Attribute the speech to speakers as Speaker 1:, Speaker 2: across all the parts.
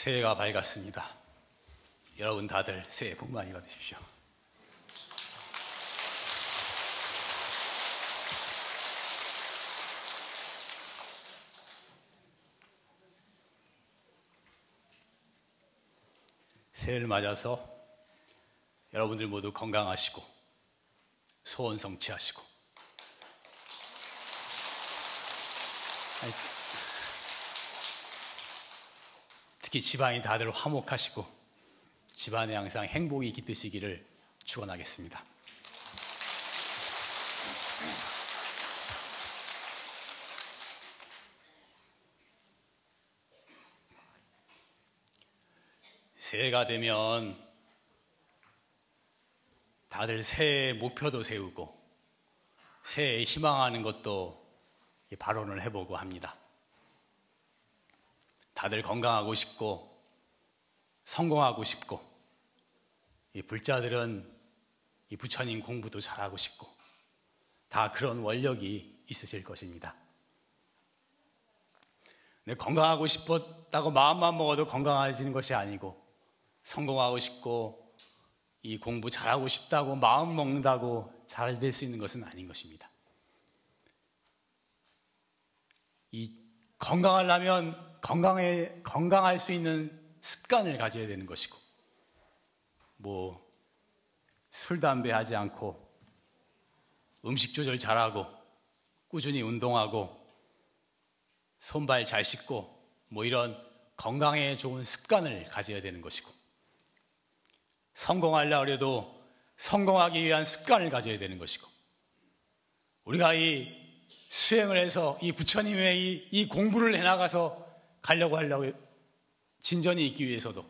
Speaker 1: 새해가 밝았습니다. 여러분 다들 새해 복 많이 받으십시오. 새해를 맞아서 여러분들 모두 건강하시고 소원 성취하시고 특히 집안이 다들 화목하시고 집안에 항상 행복이 깃드시기를 축원하겠습니다. 새해가 되면 다들 새해 목표도 세우고 새해에 희망하는 것도 발언을 해보고 합니다. 다들 건강하고 싶고 성공하고 싶고 이 불자들은 이 부처님 공부도 잘하고 싶고 다 그런 원력이 있으실 것입니다. 근데 건강하고 싶었다고 마음만 먹어도 건강해지는 것이 아니고 성공하고 싶고 이 공부 잘하고 싶다고 마음 먹는다고 잘 될 수 있는 것은 아닌 것입니다. 이 건강하려면 건강에 건강할 수 있는 습관을 가져야 되는 것이고 뭐 술 담배 하지 않고 음식 조절 잘하고 꾸준히 운동하고 손발 잘 씻고 뭐 이런 건강에 좋은 습관을 가져야 되는 것이고 성공하려 해도 성공하기 위한 습관을 가져야 되는 것이고 우리가 이 수행을 해서 이 부처님의 이, 이 공부를 해나가서 가려고 하려고 진전이 있기 위해서도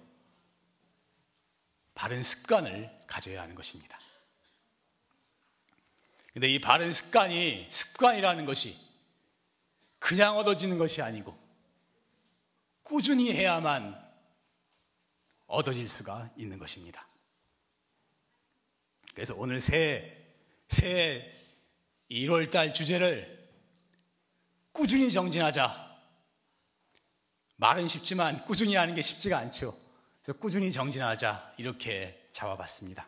Speaker 1: 바른 습관을 가져야 하는 것입니다. 근데 이 바른 습관이 습관이라는 것이 그냥 얻어지는 것이 아니고 꾸준히 해야만 얻어질 수가 있는 것입니다. 그래서 오늘 새해, 새해 1월달 주제를 꾸준히 정진하자 말은 쉽지만 꾸준히 하는 게 쉽지가 않죠. 그래서 꾸준히 정진하자 이렇게 잡아봤습니다.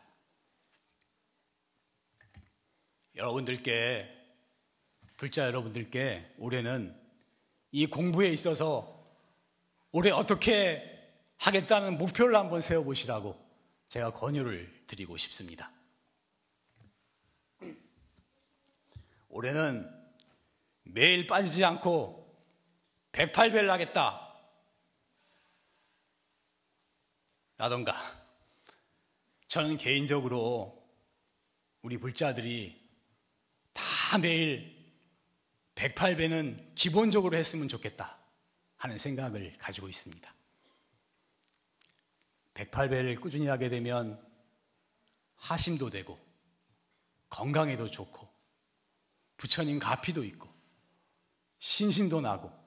Speaker 1: 여러분들께 불자 여러분들께 올해는 이 공부에 있어서 올해 어떻게 하겠다는 목표를 한번 세워보시라고 제가 권유를 드리고 싶습니다. 올해는 매일 빠지지 않고 108배를 하겠다. 라던가 저는 개인적으로 우리 불자들이 다 매일 108배는 기본적으로 했으면 좋겠다 하는 생각을 가지고 있습니다. 108배를 꾸준히 하게 되면 하심도 되고 건강에도 좋고 부처님 가피도 있고 신심도 나고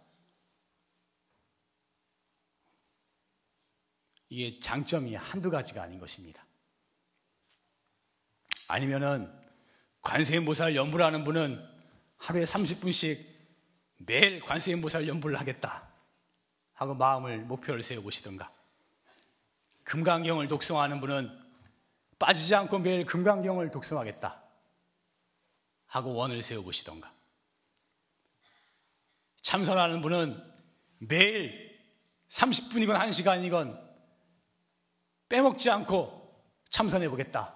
Speaker 1: 이게 장점이 한두 가지가 아닌 것입니다. 아니면은 관세음보살 연불 하는 분은 하루에 30분씩 매일 관세음보살 연불을 하겠다 하고 마음을 목표를 세워보시던가 금강경을 독송하는 분은 빠지지 않고 매일 금강경을 독송하겠다 하고 원을 세워보시던가 참선하는 분은 매일 30분이건 1시간이건 빼먹지 않고 참선해 보겠다.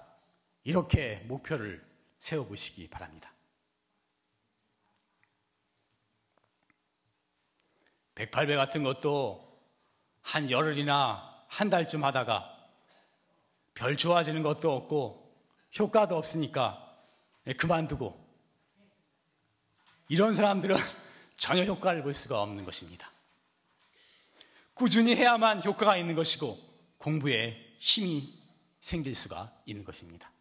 Speaker 1: 이렇게 목표를 세워보시기 바랍니다. 108배 같은 것도 한 열흘이나 한 달쯤 하다가 별 좋아지는 것도 없고 효과도 없으니까 그만두고 이런 사람들은 전혀 효과를 볼 수가 없는 것입니다. 꾸준히 해야만 효과가 있는 것이고 공부에 힘이 생길 수가 있는 것입니다.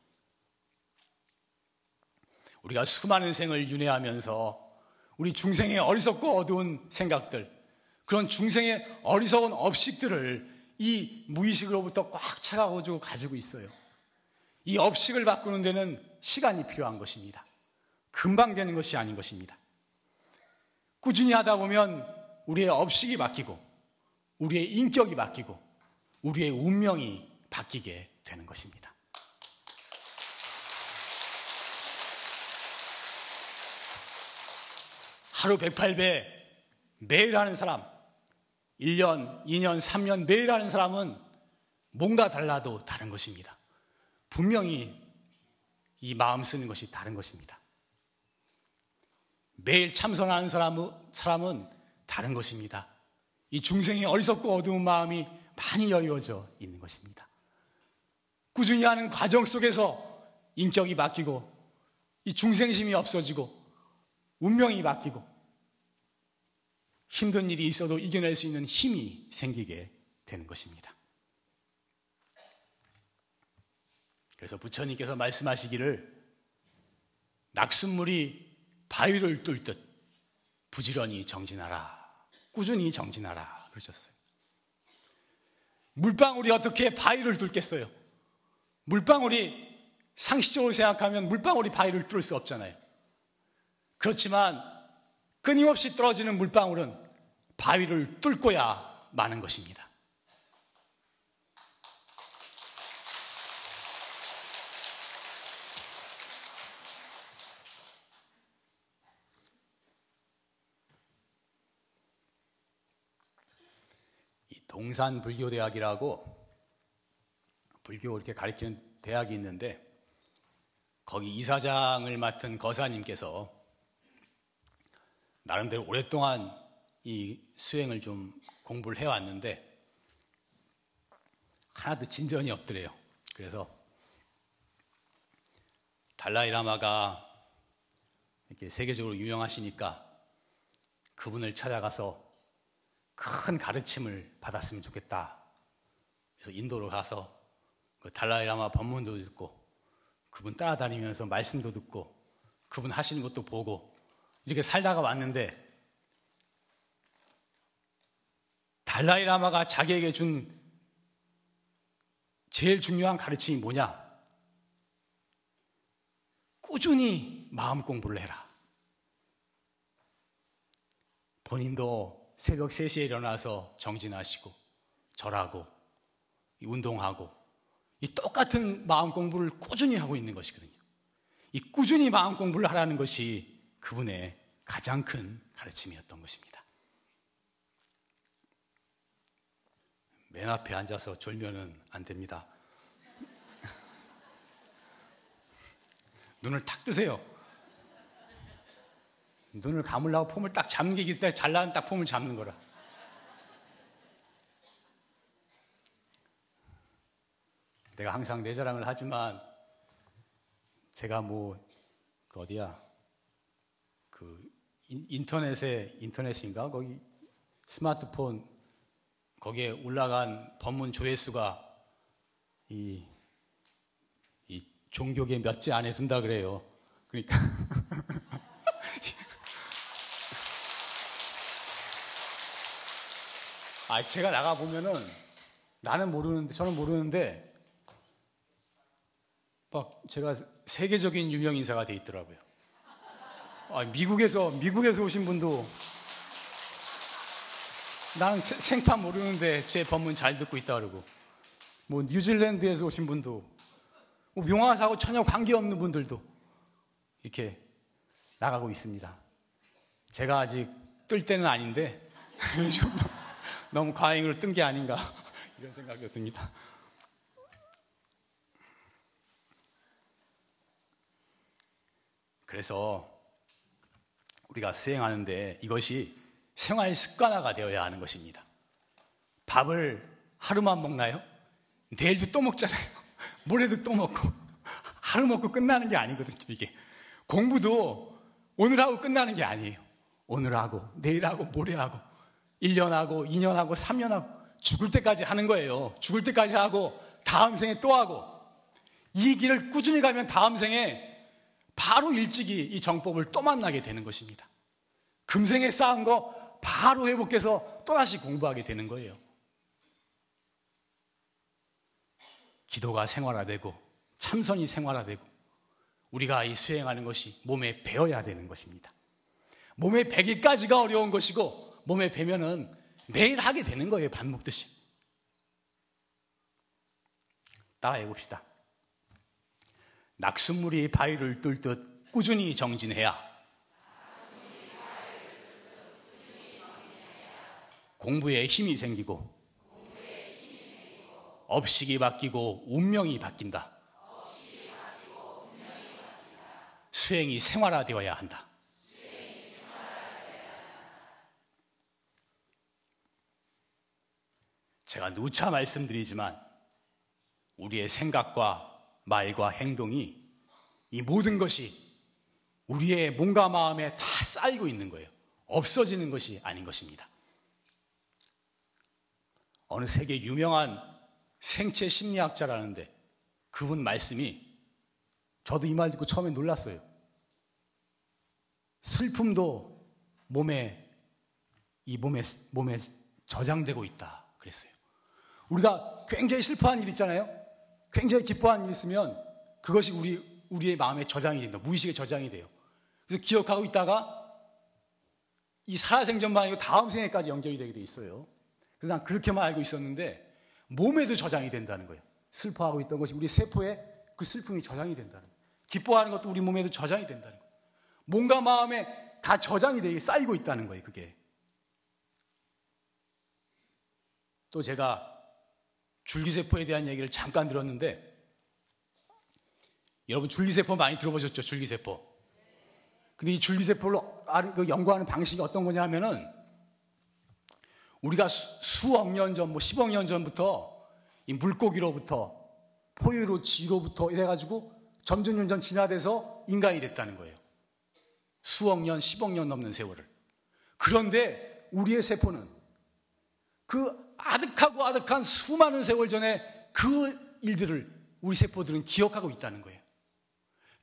Speaker 1: 우리가 수많은 생을 윤회하면서 우리 중생의 어리석고 어두운 생각들, 그런 중생의 어리석은 업식들을 이 무의식으로부터 꽉 차가지고 가지고 있어요. 이 업식을 바꾸는 데는 시간이 필요한 것입니다. 금방 되는 것이 아닌 것입니다. 꾸준히 하다 보면 우리의 업식이 바뀌고 우리의 인격이 바뀌고 우리의 운명이 바뀌게 되는 것입니다. 하루 108배 매일 하는 사람, 1년, 2년, 3년 매일 하는 사람은 뭔가 달라도 다른 것입니다. 분명히 이 마음 쓰는 것이 다른 것입니다. 매일 참선하는 사람은, 다른 것입니다. 이 중생의 어리석고 어두운 마음이 많이 여유어져 있는 것입니다. 꾸준히 하는 과정 속에서 인격이 바뀌고 이 중생심이 없어지고 운명이 바뀌고 힘든 일이 있어도 이겨낼 수 있는 힘이 생기게 되는 것입니다. 그래서 부처님께서 말씀하시기를 낙순물이 바위를 뚫듯 부지런히 정진하라. 꾸준히 정진하라. 그러셨어요. 물방울이 어떻게 바위를 뚫겠어요? 물방울이 상식적으로 생각하면 물방울이 바위를 뚫을 수 없잖아요. 그렇지만 끊임없이 떨어지는 물방울은 바위를 뚫고야 마는 것입니다. 동산 불교대학이라고 불교 이렇게 가르치는 대학이 있는데 거기 이사장을 맡은 거사님께서 나름대로 오랫동안 이 수행을 좀 공부를 해왔는데 하나도 진전이 없더래요. 그래서 달라이 라마가 이렇게 세계적으로 유명하시니까 그분을 찾아가서 큰 가르침을 받았으면 좋겠다. 그래서 인도로 가서 그 달라이라마 법문도 듣고 그분 따라다니면서 말씀도 듣고 그분 하시는 것도 보고 이렇게 살다가 왔는데 달라이라마가 자기에게 준 제일 중요한 가르침이 뭐냐? 꾸준히 마음 공부를 해라. 본인도 새벽 3시에 일어나서 정진하시고 절하고 운동하고 이 똑같은 마음 공부를 꾸준히 하고 있는 것이거든요. 이 꾸준히 마음 공부를 하라는 것이 그분의 가장 큰 가르침이었던 것입니다. 맨 앞에 앉아서 졸면은 안 됩니다. 눈을 탁 뜨세요. 눈을 감으려고 폼을 딱 있을 때 잘나는 딱 폼을 잡는 거라. 내가 항상 내 자랑을 하지만 제가 뭐 그 어디야 그 인터넷에 인터넷인가 거기 스마트폰 거기에 올라간 법문 조회수가 이, 이 종교계 몇째 안에 든다 그래요. 그러니까 아, 제가 나가 보면은 나는 모르는데 저는 모르는데 막 제가 세계적인 유명 인사가 돼 있더라고요. 아, 미국에서 미국에서 오신 분도 나는 생판 모르는데 제 법문 잘 듣고 있다 그러고 뭐 뉴질랜드에서 오신 분도 뭐 명화사하고 전혀 관계없는 분들도 이렇게 나가고 있습니다. 제가 아직 뜰 때는 아닌데 너무 과잉으로 뜬 게 아닌가 이런 생각이 듭니다. 그래서 우리가 수행하는데 이것이 생활 습관화가 되어야 하는 것입니다. 밥을 하루만 먹나요? 내일도 또 먹잖아요. 모레도 또 먹고 하루 먹고 끝나는 게 아니거든요. 이게 공부도 오늘 하고 끝나는 게 아니에요. 오늘 하고 내일 하고 모레 하고 1년 하고 2년 하고 3년 하고 죽을 때까지 하는 거예요. 죽을 때까지 하고 다음 생에 또 하고 이 길을 꾸준히 가면 다음 생에 바로 일찍이 이 정법을 또 만나게 되는 것입니다. 금생에 쌓은 거 바로 회복해서 또다시 공부하게 되는 거예요. 기도가 생활화되고 참선이 생활화되고 우리가 이 수행하는 것이 몸에 배어야 되는 것입니다. 몸에 배기까지가 어려운 것이고 몸에 배면은 매일 하게 되는 거예요. 밥 먹듯이. 따라해 봅시다. 낙숫물이 바위를 뚫듯 꾸준히 정진해야 공부에 힘이 생기고 업식이 바뀌고 운명이 바뀐다. 수행이 생활화되어야 한다. 제가 누차 말씀드리지만 우리의 생각과 말과 행동이 이 모든 것이 우리의 몸과 마음에 다 쌓이고 있는 거예요. 없어지는 것이 아닌 것입니다. 어느 세계 유명한 생체 심리학자라는데 그분 말씀이 저도 이 말 듣고 처음에 놀랐어요. 슬픔도 몸에 이 몸에 몸에 저장되고 있다 그랬어요. 우리가 굉장히 슬퍼한 일 있잖아요. 굉장히 기뻐한 일 있으면 그것이 우리 우리의 마음에 저장이 된다. 무의식에 저장이 돼요. 그래서 기억하고 있다가 이 살아생전만 아니고 다음 생에까지 연결이 되게 돼 있어요. 그래서 난 그렇게만 알고 있었는데 몸에도 저장이 된다는 거예요. 슬퍼하고 있던 것이 우리 세포에 그 슬픔이 저장이 된다는 거예요. 기뻐하는 것도 우리 몸에도 저장이 된다는 거예요. 몸과 마음에 다 저장이 되게 쌓이고 있다는 거예요, 그게. 또 제가 줄기세포에 대한 얘기를 잠깐 들었는데, 여러분 줄기세포 많이 들어보셨죠? 줄기세포. 근데 이 줄기세포를 그 연구하는 방식이 어떤 거냐 하면은, 우리가 수억 년 전, 뭐 10억 년 전부터 이 물고기로부터 포유로 쥐로부터 이래가지고 점점 점점 진화돼서 인간이 됐다는 거예요. 수억 년, 10억 년 넘는 세월을. 그런데 우리의 세포는 그 아득하고 아득한 수많은 세월 전에 그 일들을 우리 세포들은 기억하고 있다는 거예요.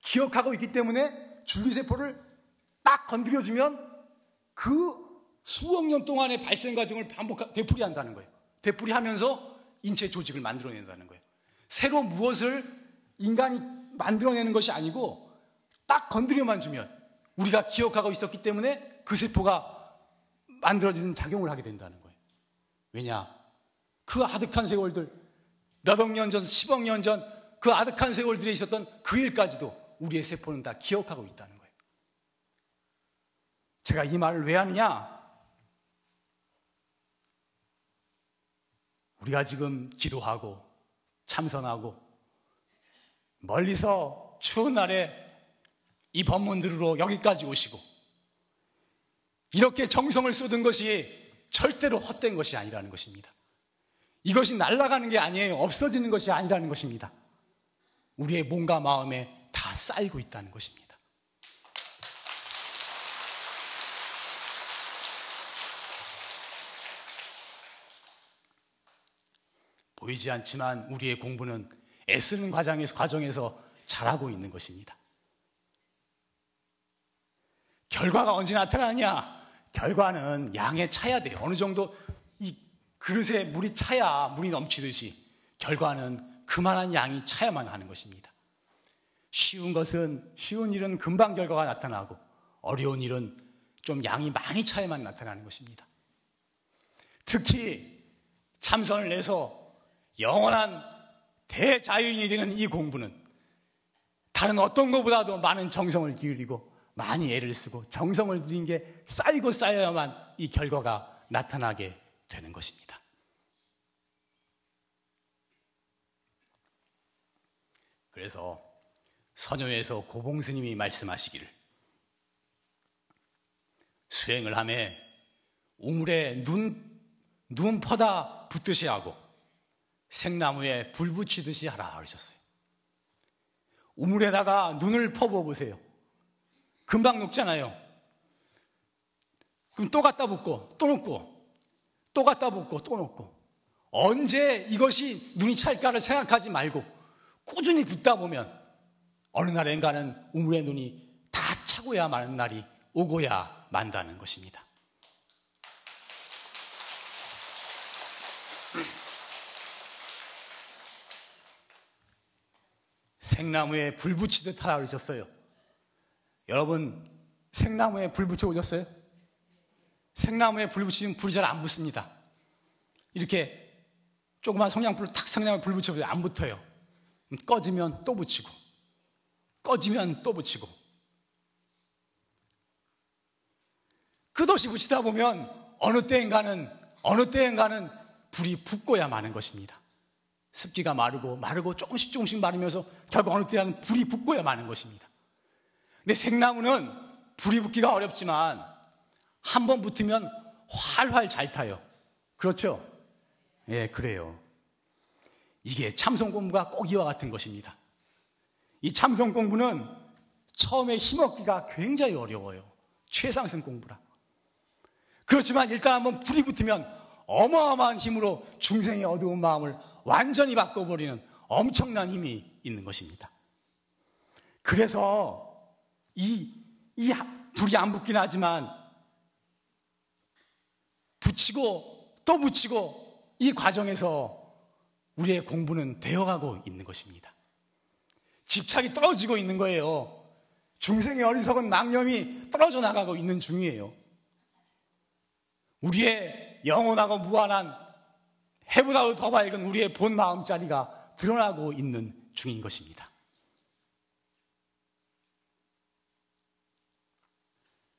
Speaker 1: 기억하고 있기 때문에 줄기세포를 딱 건드려주면 그 수억 년 동안의 발생 과정을 반복, 되풀이한다는 거예요. 되풀이하면서 인체 조직을 만들어낸다는 거예요. 새로 무엇을 인간이 만들어내는 것이 아니고 딱 건드려만 주면 우리가 기억하고 있었기 때문에 그 세포가 만들어지는 작용을 하게 된다는 거예요. 왜냐? 그 아득한 세월들, 몇억 년 전, 10억 년 전, 그 아득한 세월들에 있었던 그 일까지도 우리의 세포는 다 기억하고 있다는 거예요. 제가 이 말을 왜 하느냐? 우리가 지금 기도하고 참선하고 멀리서 추운 날에 이 법문 들으러 여기까지 오시고 이렇게 정성을 쏟은 것이 절대로 헛된 것이 아니라는 것입니다. 이것이 날아가는 게 아니에요. 없어지는 것이 아니라는 것입니다. 우리의 몸과 마음에 다 쌓이고 있다는 것입니다. 보이지 않지만 우리의 공부는 애쓰는 과정에서, 과정에서 잘하고 있는 것입니다. 결과가 언제 나타나냐? 결과는 양에 차야 돼요. 어느 정도 이 그릇에 물이 차야 물이 넘치듯이 결과는 그만한 양이 차야만 하는 것입니다. 쉬운 것은 쉬운 일은 금방 결과가 나타나고 어려운 일은 좀 양이 많이 차야만 나타나는 것입니다. 특히 참선을 내서 영원한 대자유인이 되는 이 공부는 다른 어떤 것보다도 많은 정성을 기울이고 많이 애를 쓰고 정성을 들인 게 쌓이고 쌓여야만 이 결과가 나타나게 되는 것입니다. 그래서 선녀에서 고봉 스님이 말씀하시기를 수행을 함에 우물에 눈, 눈 퍼다 붙듯이 하고 생나무에 불 붙이듯이 하라 그러셨어요. 우물에다가 눈을 퍼부어 보세요. 금방 녹잖아요. 그럼 또 갖다 붓고, 또 녹고, 또 갖다 붓고, 또 녹고. 언제 이것이 눈이 찰까를 생각하지 말고 꾸준히 붓다 보면 어느 날엔가는 우물의 눈이 다 차고야 마는 날이 오고야 만다는 것입니다. 생나무에 불 붙이듯 하라 그러셨어요. 여러분, 생나무에 불 붙여 오셨어요? 생나무에 불 붙이면 불이 잘 안 붙습니다. 이렇게 조그만 성냥불을 탁 성냥에 불 붙여보세요. 안 붙어요. 꺼지면 또 붙이고, 꺼지면 또 붙이고. 끝없이 붙이다 보면 어느 때인가는, 어느 때인가는 불이 붙고야 마는 것입니다. 습기가 마르고, 마르고 조금씩 조금씩 마르면서 결국 어느 때는 불이 붙고야 마는 것입니다. 근데 생나무는 불이 붙기가 어렵지만 한 번 붙으면 활활 잘 타요. 그렇죠? 예, 그래요. 이게 참성 공부가 꼭 이와 같은 것입니다. 이 참성 공부는 처음에 힘없기가 굉장히 어려워요. 최상승 공부라. 그렇지만 일단 한번 불이 붙으면 어마어마한 힘으로 중생의 어두운 마음을 완전히 바꿔버리는 엄청난 힘이 있는 것입니다. 그래서 이, 이 불이 안 붙긴 하지만 붙이고 또 붙이고 이 과정에서 우리의 공부는 되어가고 있는 것입니다. 집착이 떨어지고 있는 거예요. 중생의 어리석은 망념이 떨어져 나가고 있는 중이에요. 우리의 영원하고 무한한 해보다도 더 밝은 우리의 본 마음자리가 드러나고 있는 중인 것입니다.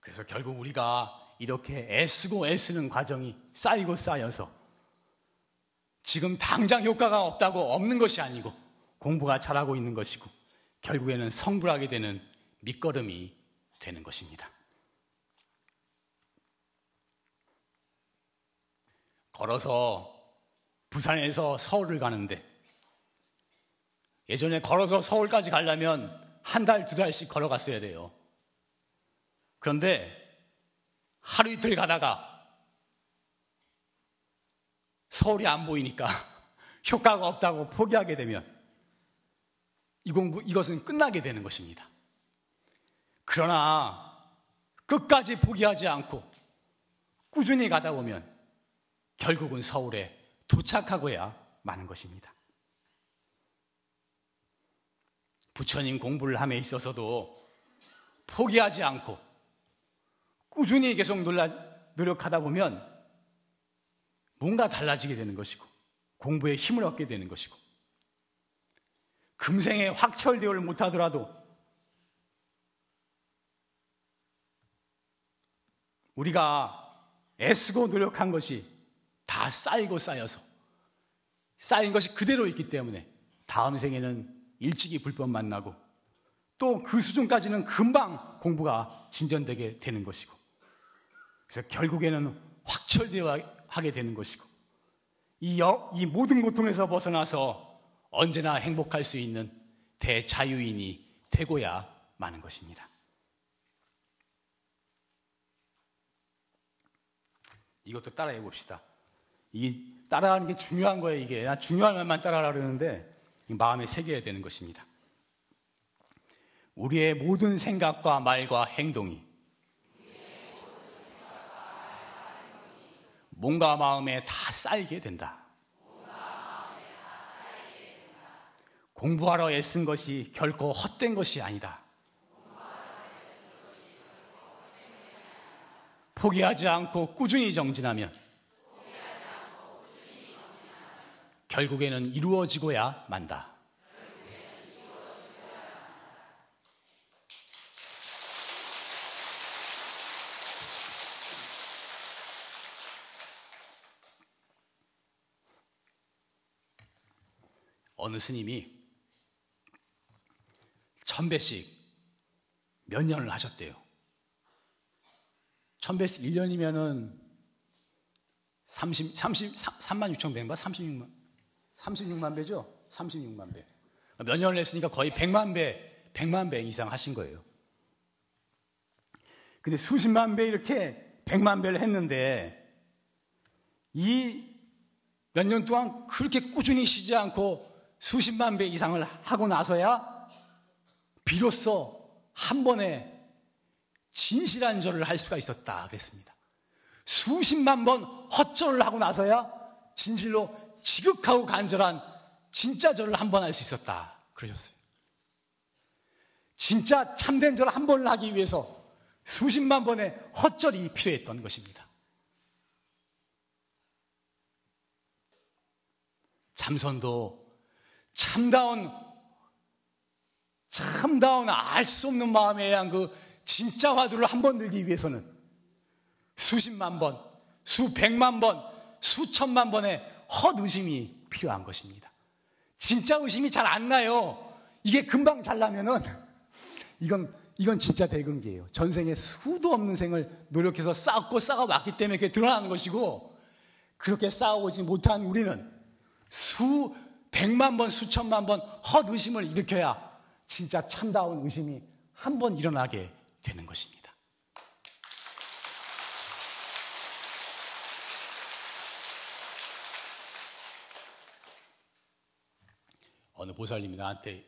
Speaker 1: 그래서 결국 우리가 이렇게 애쓰고 애쓰는 과정이 쌓이고 쌓여서 지금 당장 효과가 없다고 없는 것이 아니고 공부가 잘하고 있는 것이고 결국에는 성불하게 되는 밑거름이 되는 것입니다. 걸어서 부산에서 서울을 가는데 예전에 걸어서 서울까지 가려면 한 달, 두 달씩 걸어갔어야 돼요. 그런데 하루 이틀 가다가 서울이 안 보이니까 효과가 없다고 포기하게 되면 이 공부, 이것은 끝나게 되는 것입니다. 그러나 끝까지 포기하지 않고 꾸준히 가다 보면 결국은 서울에 도착하고야 마는 것입니다. 부처님 공부를 함에 있어서도 포기하지 않고 꾸준히 계속 노력하다 보면 뭔가 달라지게 되는 것이고 공부에 힘을 얻게 되는 것이고 금생에 확철대오를 못하더라도 우리가 애쓰고 노력한 것이 다 쌓이고 쌓여서 쌓인 것이 그대로 있기 때문에 다음 생에는 일찍이 불법 만나고 또 그 수준까지는 금방 공부가 진전되게 되는 것이고 그래서 결국에는 확철대오 하게 되는 것이고 이, 여, 이 모든 고통에서 벗어나서 언제나 행복할 수 있는 대자유인이 되고야 마는 것입니다. 이것도 따라해 봅시다. 이 따라하는 게 중요한 거예요, 이게. 나 중요한 말만 따라하라 그러는데 마음에 새겨야 되는 것입니다. 우리의 모든 생각과 말과 행동이 몸과 마음에 다 쌓이게 된다. 공부하러 애쓴 것이 결코 헛된 것이 아니다. 포기하지 않고 꾸준히 정진하면 결국에는 이루어지고야 만다. 어느 스님이 천배씩 몇 년을 하셨대요. 천배씩 1년이면은 30, 30, 3만 6천 배인가? 36만, 36만 배죠? 36만 배. 몇 년을 했으니까 거의 100만 배, 100만 배 이상 하신 거예요. 근데 수십만 배 이렇게 100만 배를 했는데 이 몇 년 동안 그렇게 꾸준히 쉬지 않고 수십만 배 이상을 하고 나서야 비로소 한 번에 진실한 절을 할 수가 있었다 그랬습니다. 수십만 번 헛절을 하고 나서야 진실로 지극하고 간절한 진짜 절을 한 번 할 수 있었다 그러셨어요. 진짜 참된 절을 한 번을 하기 위해서 수십만 번의 헛절이 필요했던 것입니다. 잠선도 참다운 참다운 알 수 없는 마음에 의한 그 진짜 화두를 한 번 들기 위해서는 수십만 번, 수백만 번, 수천만 번의 헛 의심이 필요한 것입니다. 진짜 의심이 잘 안 나요. 이게 금방 잘 나면은 이건 이건 진짜 대금기예요. 전생에 수도 없는 생을 노력해서 쌓고 쌓아왔기 때문에 그게 드러나는 것이고 그렇게 쌓아오지 못한 우리는 수 백만 번, 수천만 번 헛 의심을 일으켜야 진짜 참다운 의심이 한 번 일어나게 되는 것입니다. 어느 보살님이 나한테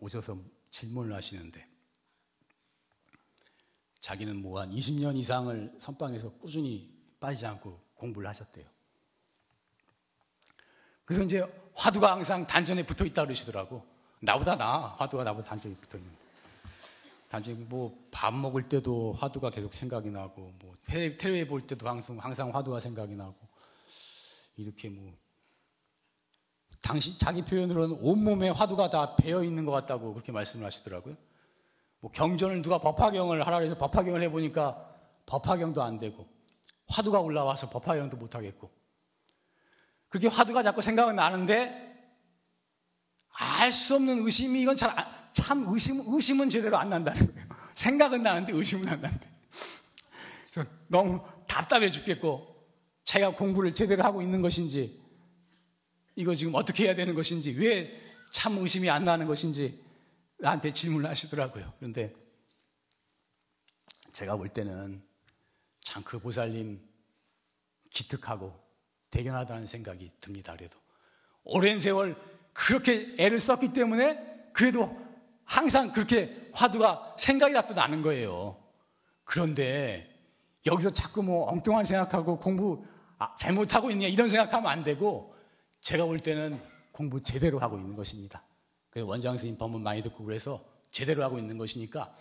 Speaker 1: 오셔서 질문을 하시는데 자기는 뭐 한 20년 이상을 선방에서 꾸준히 빠지지 않고 공부를 하셨대요. 그래서 이제 화두가 항상 단전에 붙어 있다 그러시더라고. 나보다 나 화두가 나보다 단전에 붙어 있는데. 단전에 뭐밥 먹을 때도 화두가 계속 생각이 나고 뭐 텔레비 볼 때도 항상 항상 화두가 생각이 나고 이렇게 뭐 당신 자기 표현으로는 온몸에 화두가 다 배어 있는 것 같다고 그렇게 말씀을 하시더라고요. 뭐 경전을 누가 법화경을 하라 그래서 법화경을 해보니까 법화경도 안 되고 화두가 올라와서 법화경도 못 하겠고 그렇게 화두가 자꾸 생각은 나는데 알 수 없는 의심이 이건 잘 참 의심 의심은 제대로 안 난다는 거예요. 생각은 나는데 의심은 안 난대. 너무 답답해 죽겠고 자기가 공부를 제대로 하고 있는 것인지 이거 지금 어떻게 해야 되는 것인지, 왜 참 의심이 안 나는 것인지 나한테 질문을 하시더라고요. 그런데 제가 볼 때는 참 그 보살님 기특하고 대견하다는 생각이 듭니다. 그래도 오랜 세월 그렇게 애를 썼기 때문에 그래도 항상 그렇게 화두가 생각이라도 나는 거예요. 그런데 여기서 자꾸 뭐 엉뚱한 생각하고 공부 아, 잘못하고 있냐 이런 생각하면 안 되고 제가 볼 때는 공부 제대로 하고 있는 것입니다. 원장 선생님 법문 많이 듣고 그래서 제대로 하고 있는 것이니까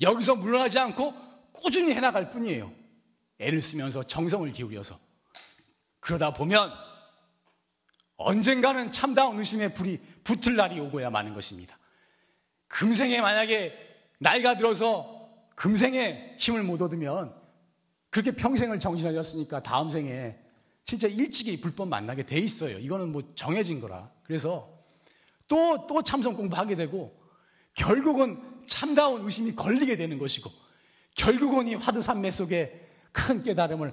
Speaker 1: 여기서 물러나지 않고 꾸준히 해나갈 뿐이에요. 애를 쓰면서 정성을 기울여서. 그러다 보면 언젠가는 참다운 의심의 불이 붙을 날이 오고야 마는 것입니다. 금생에 만약에 나이가 들어서 금생에 힘을 못 얻으면 그렇게 평생을 정신하셨으니까 다음 생에 진짜 일찍이 불법 만나게 돼 있어요. 이거는 뭐 정해진 거라. 그래서 또, 또 참선 공부하게 되고 결국은 참다운 의심이 걸리게 되는 것이고 결국은 이 화두산매 속에 큰 깨달음을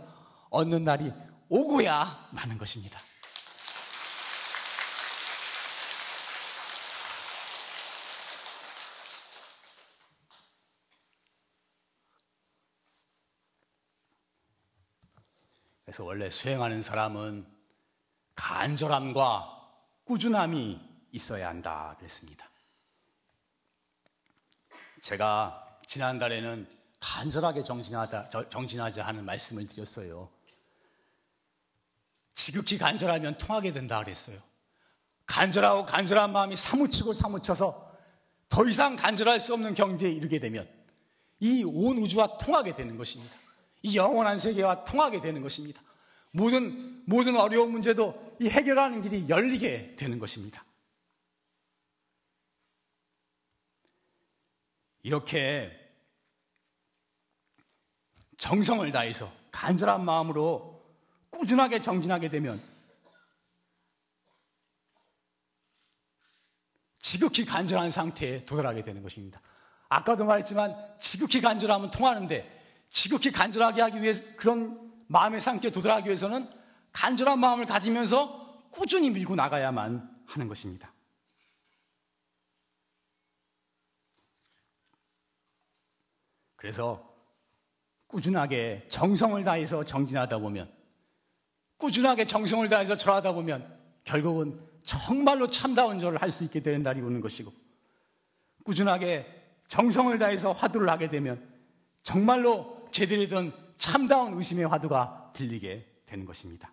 Speaker 1: 얻는 날이 오고야 마는 것입니다. 그래서 원래 수행하는 사람은 간절함과 꾸준함이 있어야 한다 그랬습니다. 제가 지난달에는 간절하게 정진하자 하는 말씀을 드렸어요. 지극히 간절하면 통하게 된다 그랬어요. 간절하고 간절한 마음이 사무치고 사무쳐서 더 이상 간절할 수 없는 경지에 이르게 되면 이 온 우주와 통하게 되는 것입니다. 이 영원한 세계와 통하게 되는 것입니다. 모든, 모든 어려운 문제도 이 해결하는 길이 열리게 되는 것입니다. 이렇게 정성을 다해서 간절한 마음으로 꾸준하게 정진하게 되면 지극히 간절한 상태에 도달하게 되는 것입니다. 아까도 말했지만 지극히 간절하면 통하는데 지극히 간절하게 하기 위해 그런 마음의 상태에 도달하기 위해서는 간절한 마음을 가지면서 꾸준히 밀고 나가야만 하는 것입니다. 그래서 꾸준하게 정성을 다해서 정진하다 보면 꾸준하게 정성을 다해서 절하다 보면 결국은 정말로 참다운 절을 할 수 있게 되는 날이 오는 것이고 꾸준하게 정성을 다해서 화두를 하게 되면 정말로 제대로 된 참다운 의심의 화두가 들리게 되는 것입니다.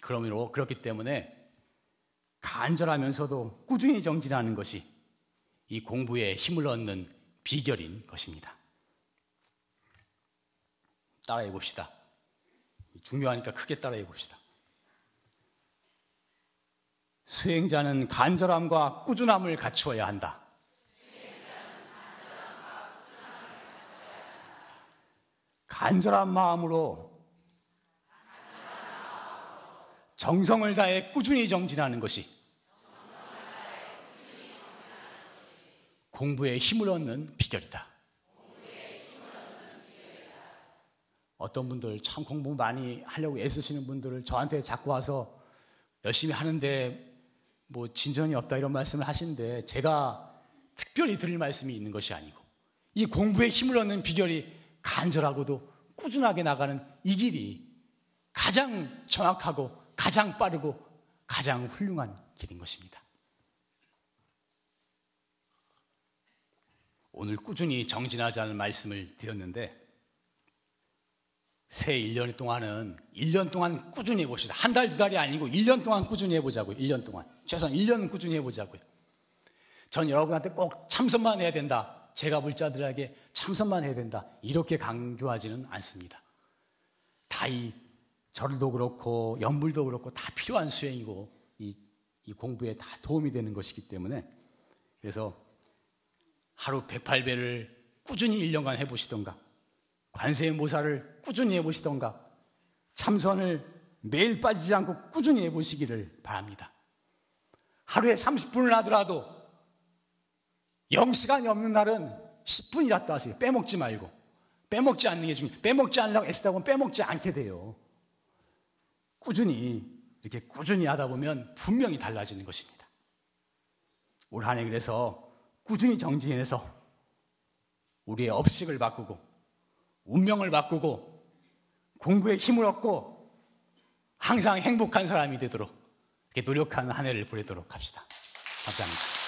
Speaker 1: 그러므로 그렇기 때문에 간절하면서도 꾸준히 정진하는 것이 이 공부에 힘을 얻는 비결인 것입니다. 따라해 봅시다. 중요하니까 크게 따라해 봅시다. 수행자는 간절함과 꾸준함을 갖추어야 한다. 간절한 마음으로 정성을 다해 꾸준히 정진하는 것이 공부에 힘을 얻는 비결이다. 어떤 분들 참 공부 많이 하려고 애쓰시는 분들을 저한테 자꾸 와서 열심히 하는데 뭐 진전이 없다 이런 말씀을 하시는데 제가 특별히 드릴 말씀이 있는 것이 아니고 이 공부에 힘을 얻는 비결이 간절하고도 꾸준하게 나가는 이 길이 가장 정확하고 가장 빠르고 가장 훌륭한 길인 것입니다. 오늘 꾸준히 정진하자는 말씀을 드렸는데 새 1년 동안은 1년 동안 꾸준히 해봅시다. 한 달, 두 달이 아니고 1년 동안 꾸준히 해보자고요. 1년 동안. 최소한 1년은 꾸준히 해보자고요. 전 여러분한테 꼭 참선만 해야 된다. 제가 불자들에게 참선만 해야 된다. 이렇게 강조하지는 않습니다. 다 이 절도 그렇고 연불도 그렇고 다 필요한 수행이고 이, 이 공부에 다 도움이 되는 것이기 때문에 그래서 하루 108배를 꾸준히 1년간 해보시던가 관세의 모사를 꾸준히 해보시던가 참선을 매일 빠지지 않고 꾸준히 해보시기를 바랍니다. 하루에 30분을 하더라도 0시간이 없는 날은 10분이라도 하세요. 빼먹지 말고. 빼먹지 않는 게 중요해요. 빼먹지 않으려고 애쓰다 보면 빼먹지 않게 돼요. 꾸준히, 이렇게 꾸준히 하다 보면 분명히 달라지는 것입니다. 올 한 해 그래서 꾸준히 정진해서 우리의 업식을 바꾸고 운명을 바꾸고 공부에 힘을 얻고 항상 행복한 사람이 되도록 노력하는 한 해를 보내도록 합시다. 감사합니다.